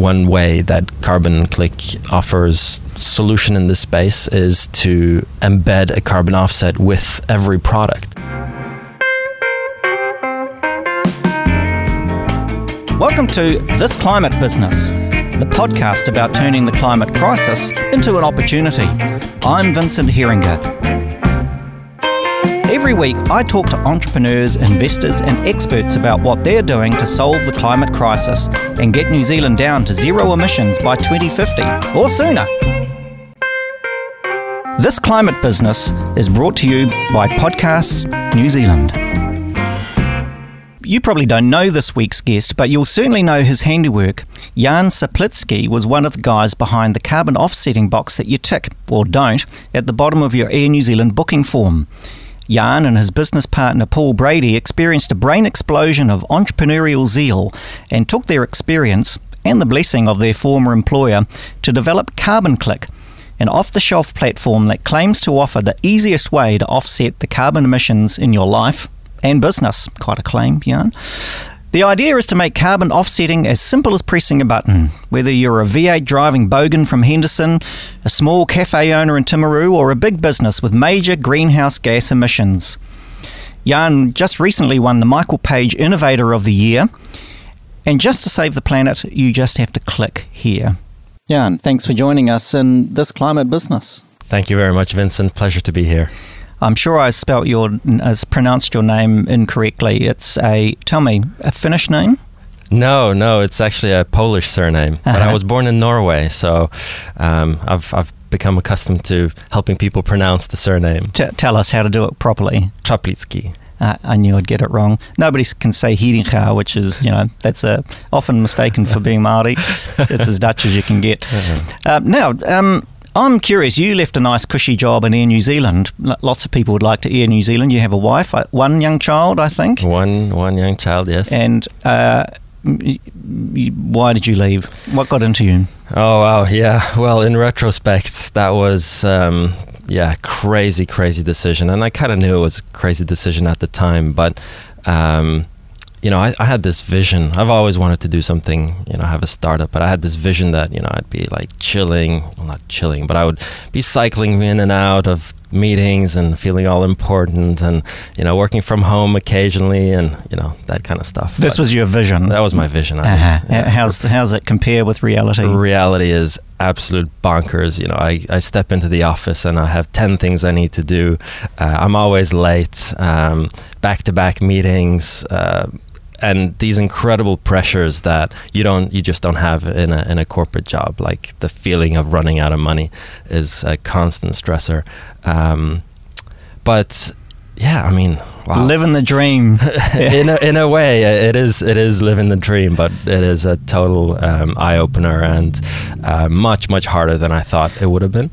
one way that Carbon Click offers solution in this space is to embed a carbon offset with every product. Welcome to This Climate Business, the podcast about turning the climate crisis into an opportunity. I'm Vincent Heeringa. Every week, I talk to entrepreneurs, investors, and experts about what they're doing to solve the climate crisis and get New Zealand down to zero emissions by 2050 or sooner. This Climate Business is brought to you by Podcasts New Zealand you probably don't know this week's guest, but you'll certainly know his handiwork. Jan Czaplicki was one of the guys behind the carbon offsetting box that you tick, or don't, at the bottom of your Air New Zealand booking form. Jan and his business partner Paul Brady experienced a brain explosion of entrepreneurial zeal and took their experience and the blessing of their former employer to develop Carbon Click, an off the shelf platform that claims to offer the easiest way to offset the carbon emissions in your life and business. Quite a claim, Jan. The idea is to make carbon offsetting as simple as pressing a button. Whether you're a V8 driving bogan from Henderson, a small cafe owner in Timaru, or a big business with major greenhouse gas emissions. Jan just recently won the Michael Page Innovator of the Year. And just to save the planet, you just have to click here. Jan, thanks for joining us in this climate business. Thank you very much, Vincent. Pleasure to be here. I'm sure I spelt your, as pronounced your name incorrectly. It's a, tell me, a Finnish name? No, no, it's actually a Polish surname. Uh-huh. But I uh-huh. was born in Norway, so um, I've, I've become accustomed to helping people pronounce the surname. T- tell us how to do it properly. Czaplicki. Uh, I knew I'd get it wrong. Nobody can say Heeringa, which is, you know, that's a, often mistaken for being Māori. it's as Dutch as you can get. Uh-huh. Uh, now, um, I'm curious. You left a nice, cushy job in Air New Zealand. Lots of people would like to Air New Zealand. You have a wife, uh, one young child, I think. One, one young child, yes. And uh, why did you leave? What got into you? Oh wow, yeah. Well, in retrospect, that was um, yeah, crazy, crazy decision, and I kind of knew it was a crazy decision at the time, but. Um, you know, I, I, had this vision. I've always wanted to do something, you know, have a startup, but I had this vision that, you know, I'd be like chilling, well, not chilling, but I would be cycling in and out of meetings and feeling all important and, you know, working from home occasionally and, you know, that kind of stuff. This but was your vision. That was my vision. Uh-huh. Yeah. How's, how's it compare with reality? Reality is absolute bonkers. You know, I, I step into the office and I have 10 things I need to do. Uh, I'm always late, back to back meetings. Uh, and these incredible pressures that you don't you just don't have in a in a corporate job. Like the feeling of running out of money is a constant stressor. Um, but yeah i mean wow. living the dream. In a, in a way it is it is living the dream but it is a total um, eye opener and uh, much much harder than i thought it would have been.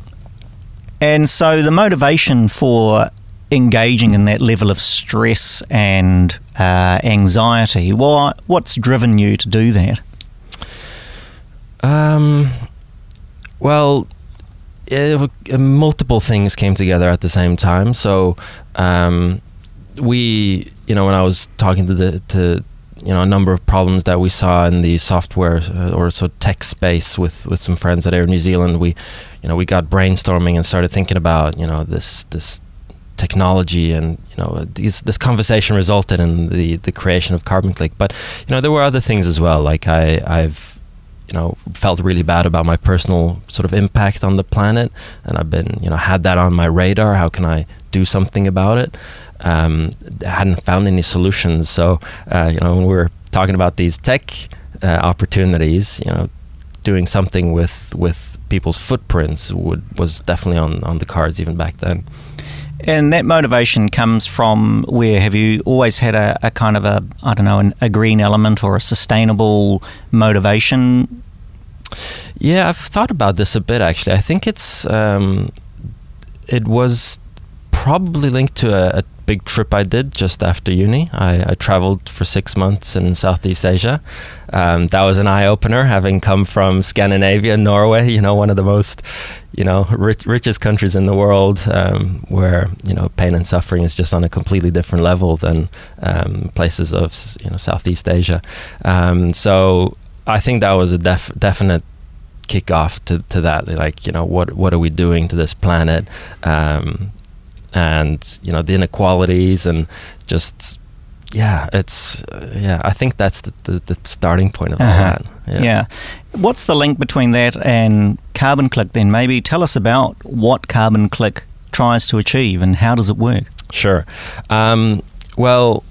And so the motivation for engaging in that level of stress and uh, anxiety. Why? What's driven you to do that? Um, well, it, uh, multiple things came together at the same time. So, um, we, you know, when I was talking to the to you know a number of problems that we saw in the software uh, or so tech space with with some friends at Air New Zealand, we, you know, we got brainstorming and started thinking about you know this this technology and you know these, this conversation resulted in the the creation of carbon click. But you know there were other things as well. Like i i've you know felt really bad about my personal sort of impact on the planet. And i've been you know had that on my radar. How can i do something about it? Um, I hadn't found any solutions. So uh, you know when we were talking about these tech uh, opportunities you know doing something with with people's footprints would was definitely on on the cards even back then and that motivation comes from where? Have you always had a, a kind of a, I don't know, an, a green element or a sustainable motivation? Yeah, I've thought about this a bit actually. I think it's, um, it was probably linked to a, a, big trip I did just after uni. I, I traveled for six months in Southeast Asia. Um, that was an eye opener, having come from Scandinavia, Norway. You know, one of the most, you know, rich, richest countries in the world, um, where you know pain and suffering is just on a completely different level than um, places of you know Southeast Asia. Um, so I think that was a def- definite kickoff to, to that. Like, you know, what what are we doing to this planet? Um, and you know the inequalities and just yeah, it's uh, yeah. I think that's the, the, the starting point of all Uh-huh. that. Yeah. What's the link between that and Carbon Click then? Maybe tell us about what Carbon Click tries to achieve and how does it work? Sure. Um, well,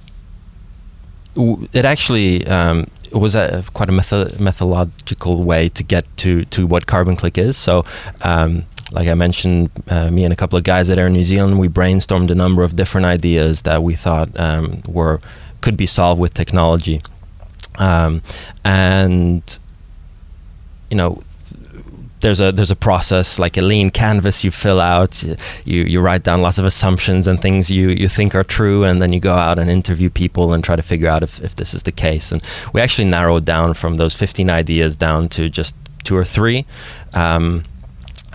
w- it actually um, it was a quite a metho- methodological way to get to to what Carbon Click is. So. Um, like I mentioned, uh, me and a couple of guys at Air New Zealand, we brainstormed a number of different ideas that we thought um, were could be solved with technology, um, and you know, there's a there's a process like a lean canvas you fill out you you write down lots of assumptions and things you you think are true and then you go out and interview people and try to figure out if, if this is the case. And we actually narrowed down from those 15 ideas down to just two or three. Um,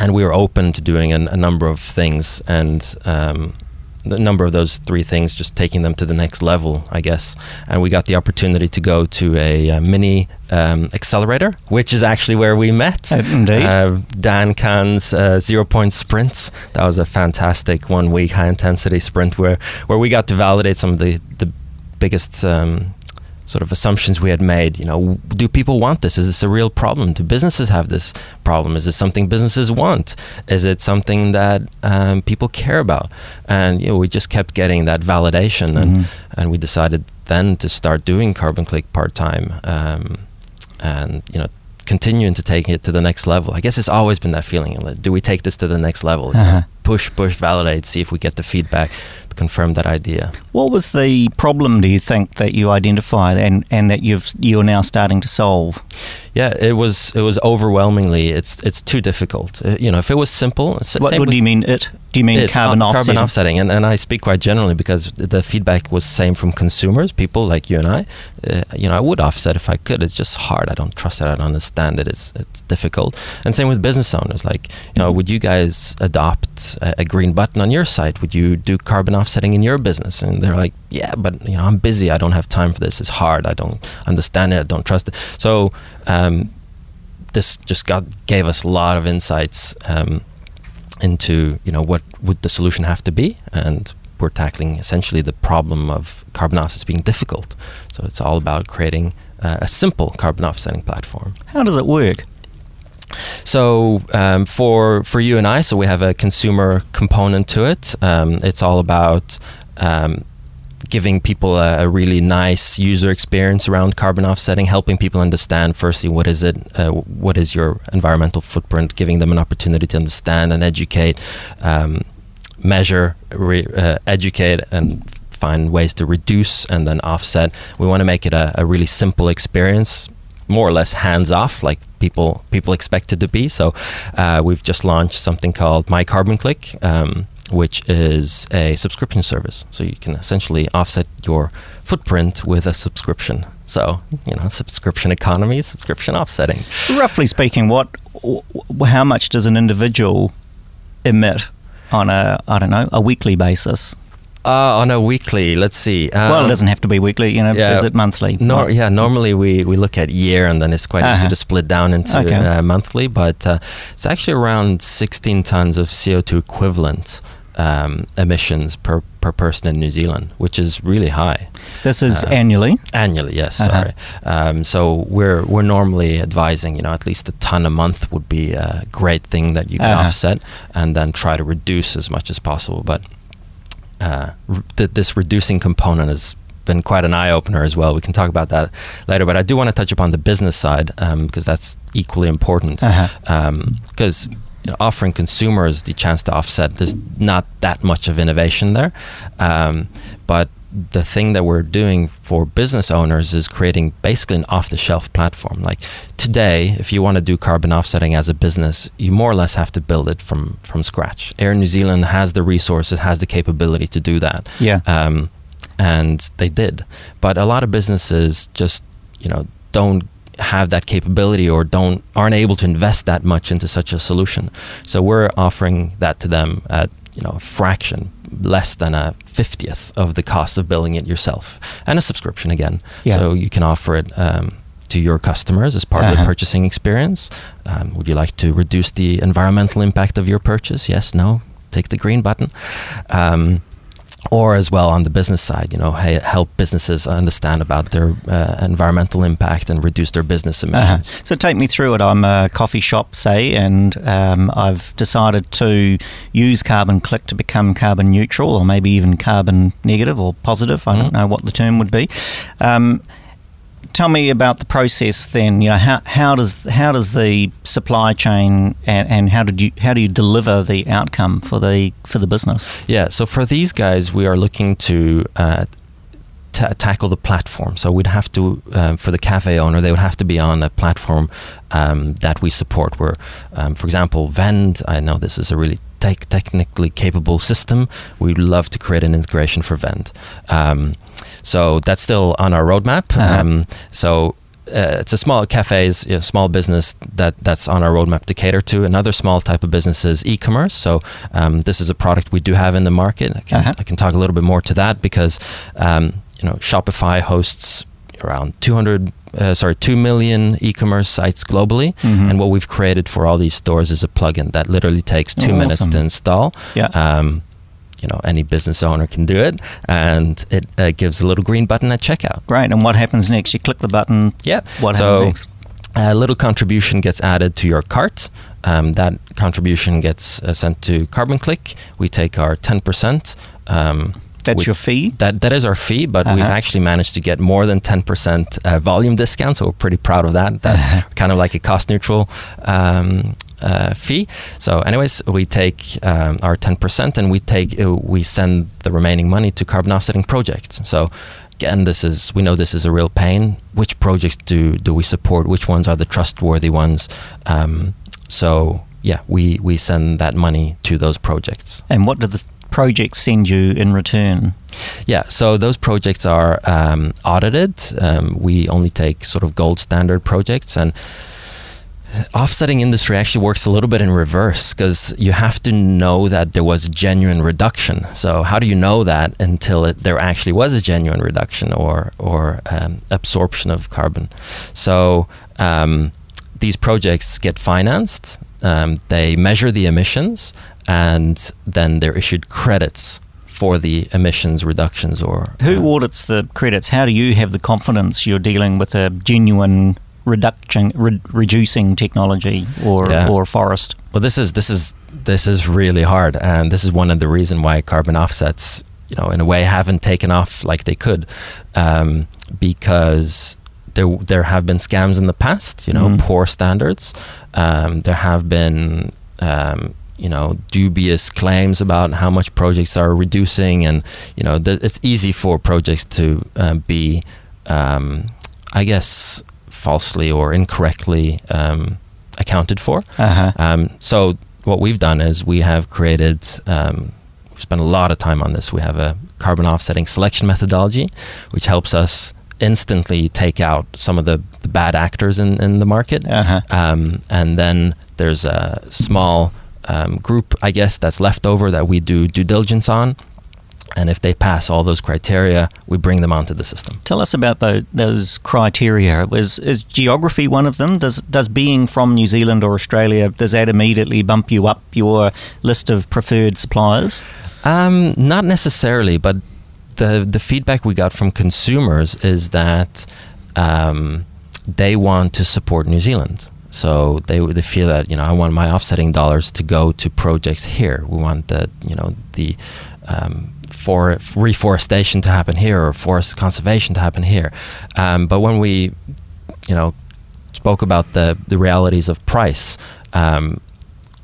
and we were open to doing an, a number of things and um, the number of those three things just taking them to the next level i guess and we got the opportunity to go to a, uh mini um, accelerator which is actually where we met indeed. uh, Dan Khan's uh, zero point sprints. That was a fantastic one week high intensity sprint where, where we got to validate some of the, the biggest um, sort of assumptions we had made. You know, do people want this? Is this a real problem? Do businesses have this problem? Is it something businesses want? Is it something that um, people care about? And you know, we just kept getting that validation, and Mhm. and we decided then to start doing Carbon Click part time, um, and you know. Continuing to take it to the next level. I guess it's always been that feeling. like, Do we take this to the next level? Uh-huh. Push, push, validate, see if we get the feedback confirm that idea. What was the problem, do you think, that you identified and, and that you've you're now starting to solve? Yeah, it was it was overwhelmingly it's it's too difficult. Uh, you know, if it was simple, What, what do you mean it? Do you mean it, carbon uh, offsetting? Carbon offsetting, and, and I speak quite generally because the feedback was same from consumers, people like you and I. Uh, you know, I would offset if I could. It's just hard. I don't trust it. I don't understand it. It's it's difficult. And same with business owners. Like, you know, would you guys adopt a, a green button on your site? Would you do carbon offsetting in your business? And they're like, yeah, but you know, I'm busy. I don't have time for this. It's hard. I don't understand it. I don't trust it. So. Um, this just got gave us a lot of insights um, into you know what would the solution have to be, and we're tackling essentially the problem of carbon offsets being difficult. So it's all about creating uh, a simple carbon offsetting platform. How does it work? So um, for for you and I, so we have a consumer component to it. Um, it's all about um, giving people a, a really nice user experience around carbon offsetting, helping people understand firstly what is it, uh, what is your environmental footprint, giving them an opportunity to understand and educate, um, measure, re, uh, educate, and find ways to reduce and then offset. We want to make it a, a really simple experience more or less hands off, like people people expect it to be. So uh, we've just launched something called My Carbon Click, um, which is a subscription service. So you can essentially offset your footprint with a subscription. So you know, subscription economy, subscription offsetting. Roughly speaking, what, how much does an individual emit on a, I don't know, a weekly basis? Uh, on a weekly, let's see. Um, well, it doesn't have to be weekly, you know, yeah. is it monthly? What- yeah, normally we, we look at year and then it's quite easy Uh-huh. to split down into Okay. uh, monthly, but uh, it's actually around 16 tons of CO2 equivalent um, emissions per, per person in New Zealand, which is really high. This is uh, annually. Annually, yes, Uh-huh. sorry. Um, so we're we're normally advising, you know, at least a ton a month would be a great thing that you can Uh-huh. offset, and then try to reduce as much as possible. But uh, r- th- this reducing component has been quite an eye opener as well. We can talk about that later, but I do want to touch upon the business side because that's equally important. Uh-huh. You know, offering consumers the chance to offset, there's not that much of innovation there, um, but the thing that we're doing for business owners is creating basically an off-the-shelf platform. Like today, if you want to do carbon offsetting as a business, you more or less have to build it from from scratch. Air New Zealand has the resources, has the capability to do that Yeah. um, and they did. But a lot of businesses just, you know, don't have that capability or don't aren't able to invest that much into such a solution. So we're offering that to them at you know a fraction, less than a fiftieth of the cost of building it yourself, and a subscription again. Yeah. So you can offer it. Um, to your customers as part of the Uh-huh. purchasing experience. Um, would you like to reduce the environmental impact of your purchase? Yes, no. Take the green button. Um, or as well on the business side, you know, help businesses understand about their uh, environmental impact and reduce their business Uh-huh. emissions. So take me through it. I'm a coffee shop, say, and um, I've decided to use Carbon Click to become carbon neutral, or maybe even carbon negative or positive. I don't Mhm. know what the term would be. Um, tell me about the process. Then, you know, how, how does how does the supply chain and, and how did you how do you deliver the outcome for the for the business? Yeah, so for these guys, we are looking to uh, ta tackle the platform. So we'd have to, um, for the cafe owner, they would have to be on a platform um, that we support. Where, um, for example, Vend, I know this is a really tech technically capable system. We'd love to create an integration for Vend. So that's still on our roadmap. Uh-huh. Um, so uh, it's a small cafes, a small business that that's on our roadmap to cater to. Another small type of business is e-commerce. So um, this is a product we do have in the market. I can, Uh-huh. I can talk a little bit more to that because um, you know Shopify hosts around 200, uh, sorry, 2 million e-commerce sites globally. Mhm. And what we've created for all these stores is a plugin that literally takes two Oh, minutes to install. Yeah. Um, you know, any business owner can do it, and it uh, gives a little green button at checkout. Great. And what happens next? You click the button. Yeah. What so, happens next? a little contribution gets added to your cart. Um, that contribution gets uh, sent to Carbon Click. We take our 10%. Um, That's we- your fee. that that is our fee, but we've Uh-huh. actually managed to get more than 10% uh, volume discount, so we're pretty proud of that. That kind of like a cost neutral um, uh, fee. So, anyways, we take um, our 10% and we take uh, we send the remaining money to carbon offsetting projects. So. Again, this is we know this is a real pain. Which projects do do we support? Which ones are the trustworthy ones? Um, so yeah, we we send that money to those projects. And what do the projects send you in return? Yeah, so those projects are um, audited. Um, we only take sort of gold standard projects, and offsetting industry actually works a little bit in reverse because you have to know that there was genuine reduction. So how do you know that until it, there actually was a genuine reduction or or um, absorption of carbon? So um, these projects get financed. Um, they measure the emissions, and then they're issued credits for the emissions reductions or Who uh, audits the credits? How do you have the confidence you're dealing with a genuine reduction, re- reducing technology or Yeah. or forest? Well, this is this is this is really hard, and this is one of the reason why carbon offsets, you know, in a way, haven't taken off like they could, um, because there there have been scams in the past. You know, Mhm. poor standards. Um, there have been. Um, you know, dubious claims about how much projects are reducing, and you know, th- it's easy for projects to uh, be, um, I guess, falsely or incorrectly um, accounted for. Uh-huh. Um, so what we've done is we have created, um, we've spent a lot of time on this. We have a carbon offsetting selection methodology, which helps us instantly take out some of the, the bad actors in, in the market. Uh-huh. Um, and then there's a small um, group, I guess, that's left over that we do due diligence on. And if they pass all those criteria, we bring them onto the system. Tell us about those, those criteria. Is, is geography one of them? Does does being from New Zealand or Australia does that immediately bump you up your list of preferred suppliers? Um, not necessarily, but the the feedback we got from consumers is that um, they want to support New Zealand. So they they feel that you know I want my offsetting dollars to go to projects here. We want the you know the um, for reforestation to happen here or forest conservation to happen here. Um, but when we you know spoke about the the realities of price, um,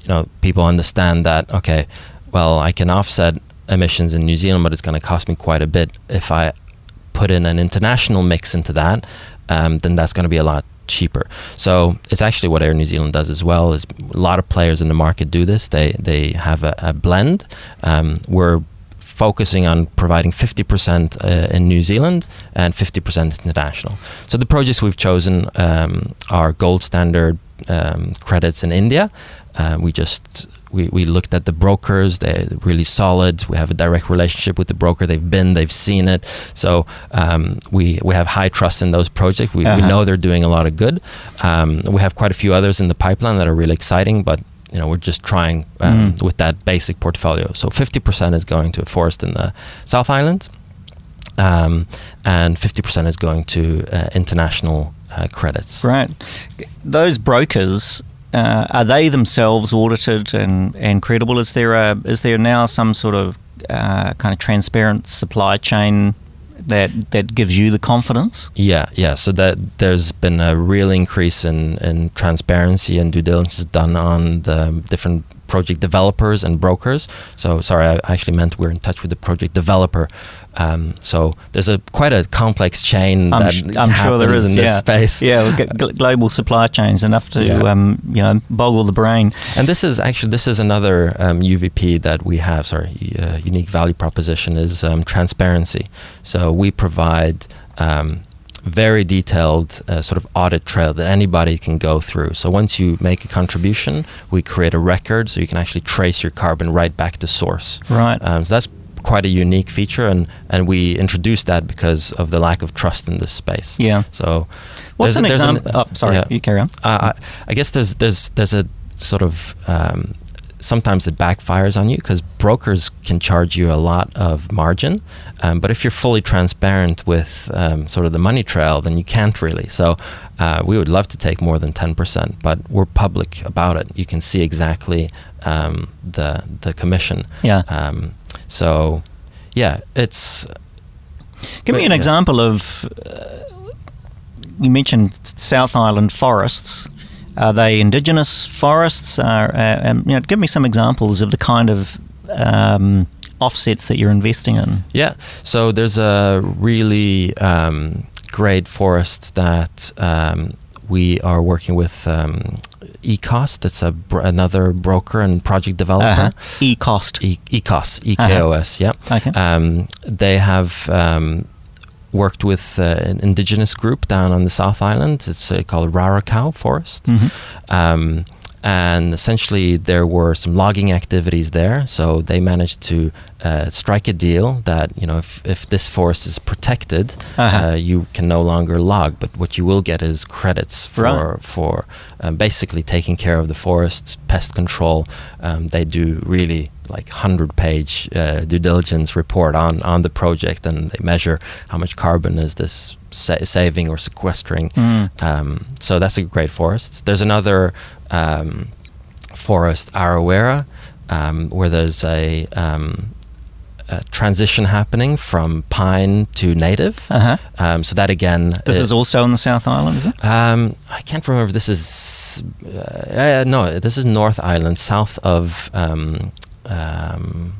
you know people understand that okay, well I can offset emissions in New Zealand, but it's going to cost me quite a bit if I put in an international mix into that. Um, then that's going to be a lot cheaper. So it's actually what Air New Zealand does as well. Is a lot of players in the market do this. They they have a, a blend. Um, we're focusing on providing 50% uh, in New Zealand and 50% international. So the projects we've chosen um, are gold standard um, credits in India. Uh, we just we, we looked at the brokers. They're really solid. We have a direct relationship with the broker. They've been, they've seen it. So um, we we have high trust in those projects. We, we Uh-huh. know they're doing a lot of good. Um, we have quite a few others in the pipeline that are really exciting, but you know we're just trying um, Mm. with that basic portfolio. So 50% is going to a forest in the South Island, um, and 50% is going to uh, international uh, credits. Right. Those brokers. Uh, are they themselves audited and, and credible? Is there a is there now some sort of uh, kind of transparent supply chain that that gives you the confidence? Yeah, yeah. So that there's been a real increase in, in transparency and due diligence done on the different project developers and brokers. So sorry, I actually meant we're in touch with the project developer. Um, so there's a quite a complex chain I'm, that sh- I'm sure there is, in this yeah, space. yeah. we've got gl- global supply chains enough to Yeah. um, you know boggle the brain. And this is actually this is another um, UVP that we have. Sorry, uh, unique value proposition is um, transparency. So we provide um, very detailed uh, sort of audit trail that anybody can go through. So once you make a contribution, we create a record so you can actually trace your carbon right back to source. Right. Um, so that's quite a unique feature, and and we introduced that because of the lack of trust in this space. Yeah. So What's an example? oh, sorry. yeah. You carry on. uh, I, I guess there's there's there's a sort of um, sometimes it backfires on you because brokers can charge you a lot of margin, um, but if you're fully transparent with um, sort of the money trail, then you can't really. So uh, we would love to take more than ten percent, but we're public about it. You can see exactly um, the the commission. Yeah. Um, so yeah, it's Give me an yeah. example of. Uh, you mentioned South Island forests. Are they indigenous forests? Are, uh, um, you know, give me some examples of the kind of um, offsets that you're investing in. Yeah. So there's a really um, great forest that um, we are working with um, Ekos. That's a br- another broker and project developer. Uh-huh. E-cost. E- Ekos, E K O S. Yeah. Okay. Um, they have um, worked with uh, an indigenous group down on the South Island. It's uh, called Rarakau Forest. Mhm. Um, and essentially, there were some logging activities there. So they managed to uh, strike a deal that you know if, if this forest is protected, Uh-huh. uh, you can no longer log. But what you will get is credits for Right. for um, basically taking care of the forest, pest control. Um, they do really like hundred page uh, due diligence report on on the project, and they measure how much carbon is this sa- saving or sequestering. Mm. Um, so that's a great forest. There's another um, forest, Arawera, um, where there's a, um, a transition happening from pine to native. Uh-huh. Um, so that again, This it- is also on the South Island, is it? um, I can't remember. This is uh, uh, no. This is North Island, south of um,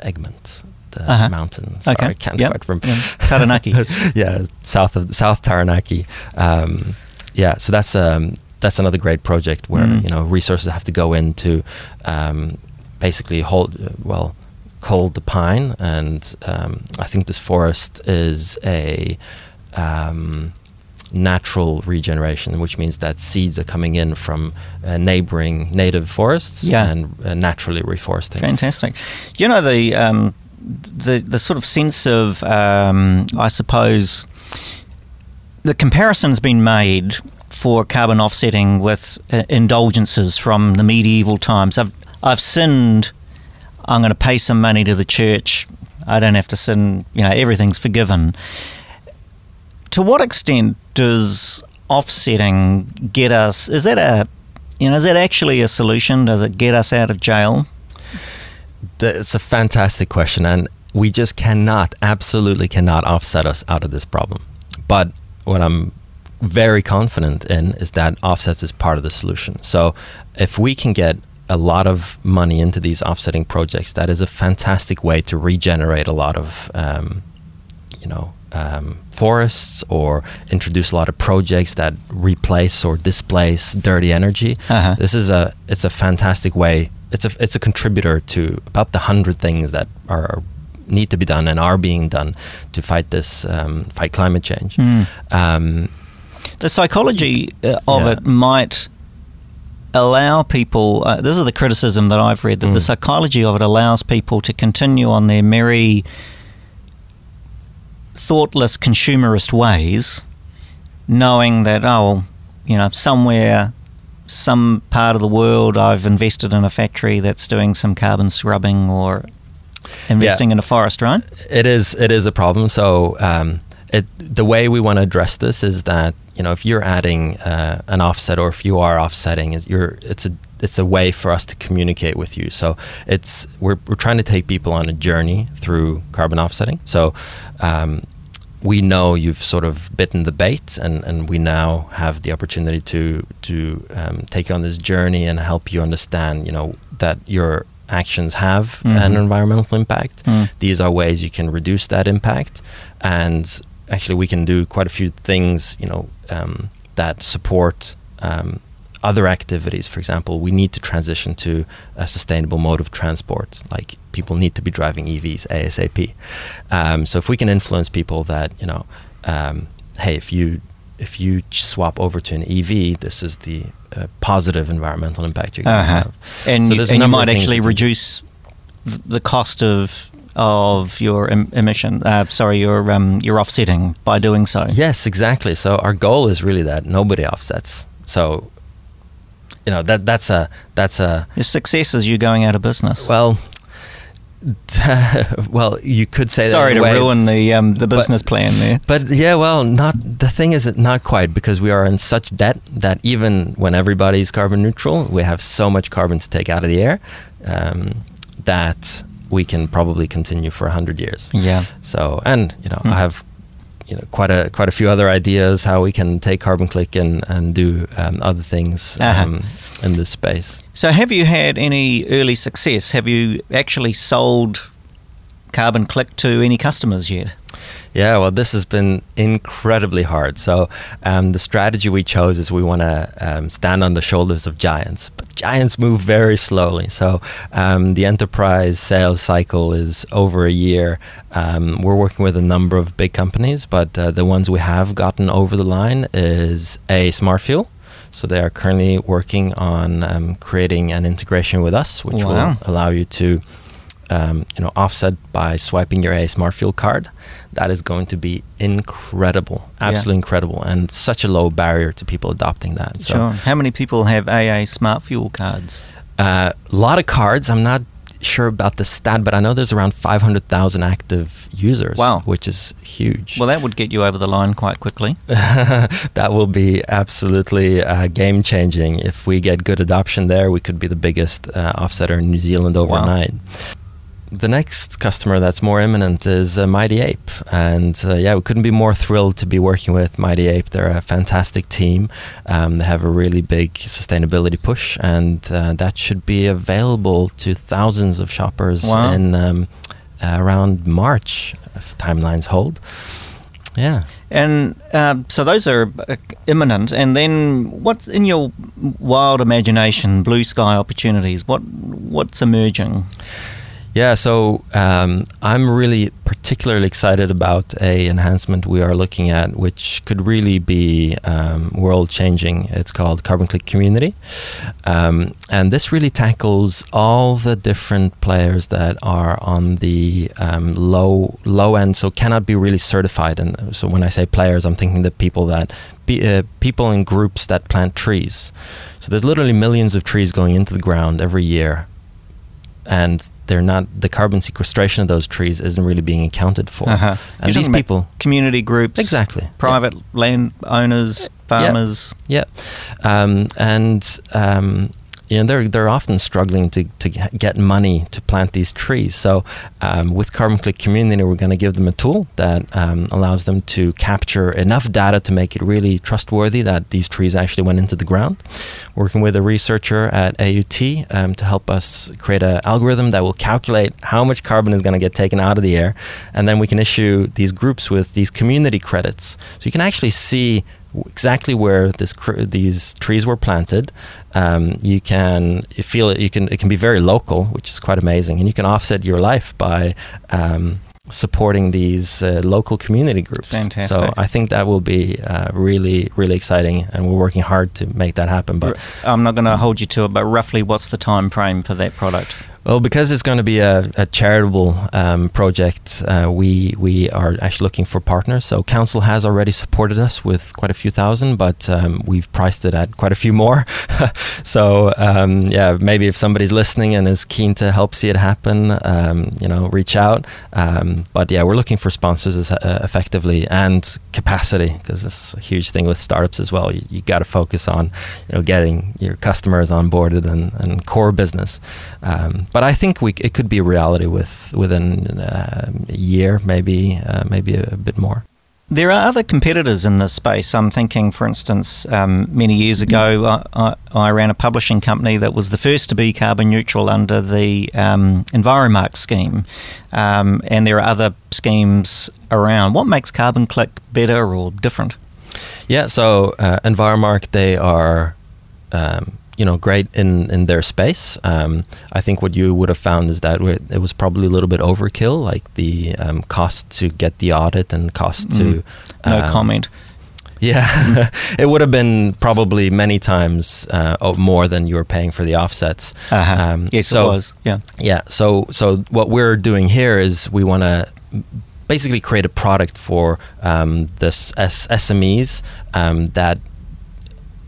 Egmont, the Uh-huh. mountain. Sorry, Okay. I can't Yep. quite remember. Yeah. Taranaki. yeah, south of South Taranaki. Um, yeah, so that's um, that's another great project where Mm. you know resources have to go into um, basically hold uh, well cold the pine, and um, I think this forest is a um, natural regeneration, which means that seeds are coming in from uh, neighboring native forests Yeah. and uh, naturally reforesting. Fantastic. You know the um, the the sort of sense of um, I suppose the comparison's been made for carbon offsetting with uh, indulgences from the medieval times. I've I've sinned. I'm going to pay some money to the church. I don't have to sin. You know, everything's forgiven. To what extent does offsetting get us? Is that a you know, is that actually a solution? Does it get us out of jail? It's a fantastic question, and we just cannot, absolutely cannot offset us out of this problem. But what I'm very confident in is that offsets is part of the solution. So if we can get a lot of money into these offsetting projects, that is a fantastic way to regenerate a lot of, um, you know, um, forests or introduce a lot of projects that replace or displace dirty energy. Uh-huh. This is a it's a fantastic way. It's a it's a contributor to about the hundred things that are need to be done and are being done to fight this um, fight climate change. Mm. Um, The psychology uh, of Yeah. it might allow people. Uh, this is the criticism that I've read that the Mm. psychology of it allows people to continue on their merry, thoughtless consumerist ways, knowing that oh, you know, somewhere, some part of the world, I've invested in a factory that's doing some carbon scrubbing or investing in a forest, right? it is it is a problem. So um, it the way we want to address this is that you know if you're adding uh, an offset or if you are offsetting, is you're it's a it's a way for us to communicate with you. So it's we're we're trying to take people on a journey through carbon offsetting. So. Um, we know you've sort of bitten the bait, and, and we now have the opportunity to to um, take you on this journey and help you understand, you know, that your actions have an Mhm. environmental impact. Mm. These are ways you can reduce that impact, and actually, we can do quite a few things, you know, um, that support. Um, other activities, for example, we need to transition to a sustainable mode of transport. Like people need to be driving EVs ASAP. Um, so if we can influence people that you know, um, hey, if you if you swap over to an EV, this is the uh, positive environmental impact you're going to Uh-huh. have. and So you, and you might actually we can do. reduce the cost of of your em- emission. Uh, sorry, your um, your offsetting by doing so. Yes, exactly. So our goal is really that nobody offsets. So you know that that's a that's a Your success is you going out of business. well. well, you could say Sorry to way, ruin the um, the business plan there. But yeah, well, not the thing is, not quite because we are in such debt that even when everybody's carbon neutral, we have so much carbon to take out of the air um, that we can probably continue for hundred years. Yeah. So, and you know, Hmm. I have you know quite a quite a few other ideas how we can take carbon click and and do um, other things Uh-huh. um, in this space. So, have you had any early success? Have you actually sold Carbon Click to any customers yet? Yeah, well, this has been incredibly hard. So, um, the strategy we chose is we want to um, stand on the shoulders of giants, giants move very slowly. So, um, the enterprise sales cycle is over a year. Um, we're working with a number of big companies, but uh, the ones we have gotten over the line is AA Smart Fuel. So they are currently working on um, creating an integration with us, which Wow. will allow you to um, you know, offset by swiping your AA Smart Fuel card. That is going to be incredible, absolutely incredible, and such a low barrier to people adopting that. So, sure. How many people have AA Smart Fuel cards? uh, a lot of cards. I'm not sure about the stat, but I know there's around 500,000 active users. Wow. which is huge. Well, that would get you over the line quite quickly. that will be absolutely uh, game changing. If we get good adoption there, we could be the biggest uh, offsetter in New Zealand overnight. The next customer that's more imminent is uh, Mighty Ape. And uh, yeah, we couldn't be more thrilled to be working with Mighty Ape. They're a fantastic team. Um, they have a really big sustainability push, and uh, that should be available to thousands of shoppers Wow. in um, uh, around March, if timelines hold. Yeah. And um, so those are uh, imminent. And then, what in your wild imagination, blue sky opportunities? What what's emerging? Yeah, so um, I'm really particularly excited about a enhancement we are looking at, which could really be um, world changing. It's called Carbon Click Community, um, and this really tackles all the different players that are on the um, low low end, so cannot be really certified. And so when I say players, I'm thinking the people that be, uh, people in groups that plant trees. So there's literally millions of trees going into the ground every year and they're not the carbon sequestration of those trees isn't really being accounted for. Uh-huh. And You're these people, community groups, exactly, private land owners, farmers. yeah, um, and um, you know they're they're often struggling to to get money to plant these trees. So um, with Carbon Click Community, we're going to give them a tool that um, allows them to capture enough data to make it really trustworthy that these trees actually went into the ground. Working with a researcher at AUT um, to help us create an algorithm that will calculate how much carbon is going to get taken out of the air, and then we can issue these groups with these community credits. So you can actually see exactly where this cr- these trees were planted. Um, you can you feel it. You can it can be very local, which is quite amazing, and you can offset your life by. Um, supporting these uh, local community groups. Fantastic. So I think that will be uh, really, really exciting, and we're working hard to make that happen. But I'm not going to hold you to it, but roughly what's the time frame for that product? Well, because it's going to be a, a charitable um, project, uh, we we are actually looking for partners. So council has already supported us with quite a few thousand, but um, we've priced it at quite a few more. so um, yeah, maybe if somebody's listening and is keen to help see it happen, um, you know, reach out. Um, but yeah, we're looking for sponsors uh, effectively and capacity because this is a huge thing with startups as well. You, you got to focus on you know getting your customers onboarded and, and core business. But I think we it could be a reality with within uh, a year, maybe uh, maybe a, a, bit more. There are other competitors in this space. I'm thinking, for instance, um, many years ago, I, I, I, ran a publishing company that was the first to be carbon neutral under the um, Enviromark scheme, um, and there are other schemes around. What makes Carbon Click better or different? Yeah, so uh, Enviromark, they are um, you know great in in their space. Um, I think what you would have found is that it was probably a little bit overkill, like the um, cost to get the audit and cost mm. to no um, comment. Yeah, it would have been probably many times uh, more than you were paying for the offsets. Uh-huh. Um, yes, so, it was. Yeah, yeah. So, so what we're doing here is we want to basically create a product for um, this S- SMEs um, that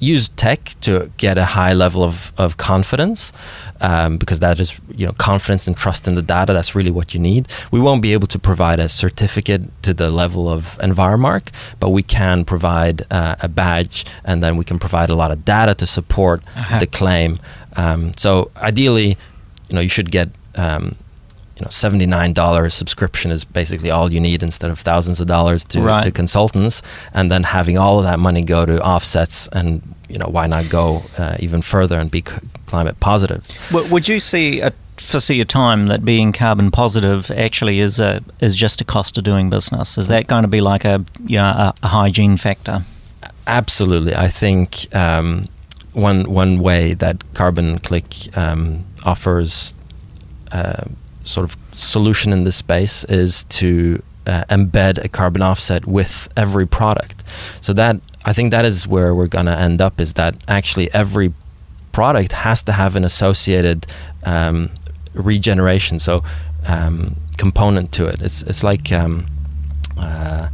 use tech to get a high level of, of confidence um, because that is you know confidence and trust in the data that's really what you need we won't be able to provide a certificate to the level of enviromark but we can provide uh, a badge and then we can provide a lot of data to support uh-huh. the claim um, so ideally you know you should get um, you know $79 subscription is basically all you need instead of thousands of dollars to, right. to consultants. And then having all of that money go to offsets and you know why not go uh, even further and be c- climate positive? Would you see a foresee a time that being carbon positive actually is a is just a cost of doing business? Is that going to be like a you know a, a hygiene factor? Absolutely. I think um, one one way that carbon click um, offers uh, sort of solution in this space is to uh, embed a carbon offset with every product. So that I think that is where we're to end up. Is that actually every product has to have an associated um, regeneration, so um, component to it. It's it's like um, uh,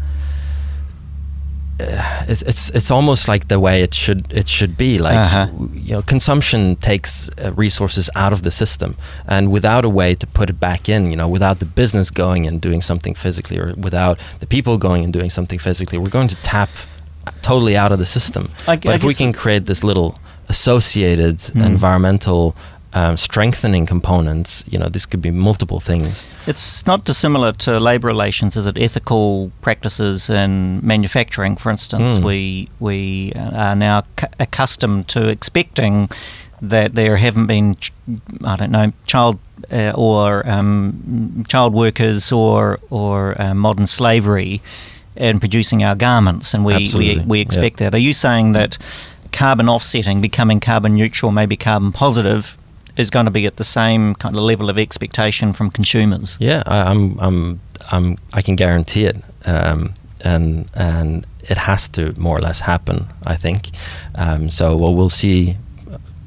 it's, it's it's almost like the way it should it should be. Like uh-huh. you know, consumption takes uh, resources out of the system, and without a way to put it back in, you know, without the business going and doing something physically, or without the people going and doing something physically, we're going to tap totally out of the system. I, but I if we can create this little associated mm. environmental um, strengthening components, you know, this could be multiple things. It's not dissimilar to labour relations, is it? Ethical practices in manufacturing, for instance, mm. we we are now c- accustomed to expecting that there haven't been, I don't know, child uh, or um, child workers or or uh, modern slavery in producing our garments, and we we, we expect yep. that. Are you saying that? Carbon offsetting, becoming carbon neutral, maybe carbon positive, is going to be at the same kind of level of expectation from consumers. Yeah, I, am I'm, I'm, I can guarantee it, um, and and it has to more or less happen. I think. Um, so what we'll see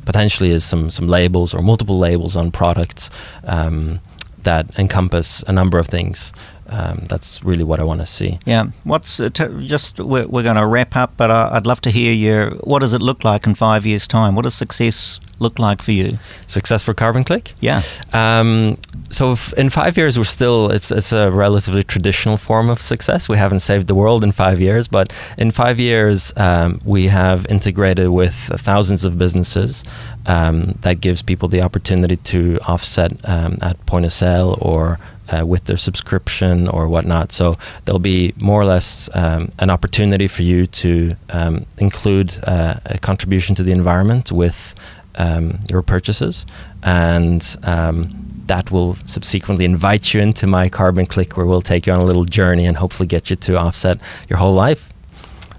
potentially is some some labels or multiple labels on products um, that encompass a number of things. Um, that's really what I want to see. Yeah. What's uh, t- just we're, we're going to wrap up, but uh, I'd love to hear your. What does it look like in five years' time? What does success look like for you? Success for Carbon Click? Yeah. Um, so in five years, we're still it's it's a relatively traditional form of success. We haven't saved the world in five years, but in five years, um, we have integrated with thousands of businesses. Um, that gives people the opportunity to offset um, at point of sale or uh, with their subscription or whatnot. So there'll be more or less um, an opportunity for you to um, include uh, a contribution to the environment with um, your purchases, and um, that will subsequently invite you into my Carbon Click, where we'll take you on a little journey and hopefully get you to offset your whole life.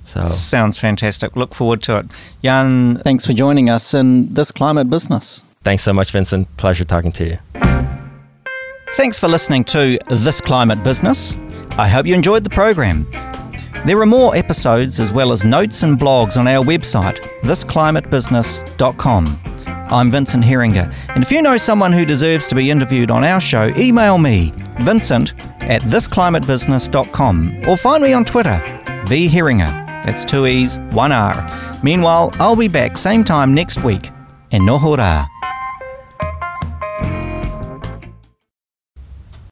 So sounds fantastic. Look forward to it. Jan, thanks for joining us in this climate business. Thanks so much, Vincent. Pleasure talking to you. Thanks for listening to This Climate Business. I hope you enjoyed the program. There are more episodes as well as notes and blogs on our website, thisclimatebusiness.com. I'm Vincent Heeringa, and if you know someone who deserves to be interviewed on our show, email me, Vincent at thisclimatebusiness.com, or find me on Twitter, V Heeringa. That's two E's, one R. Meanwhile, I'll be back same time next week. And no hurrah.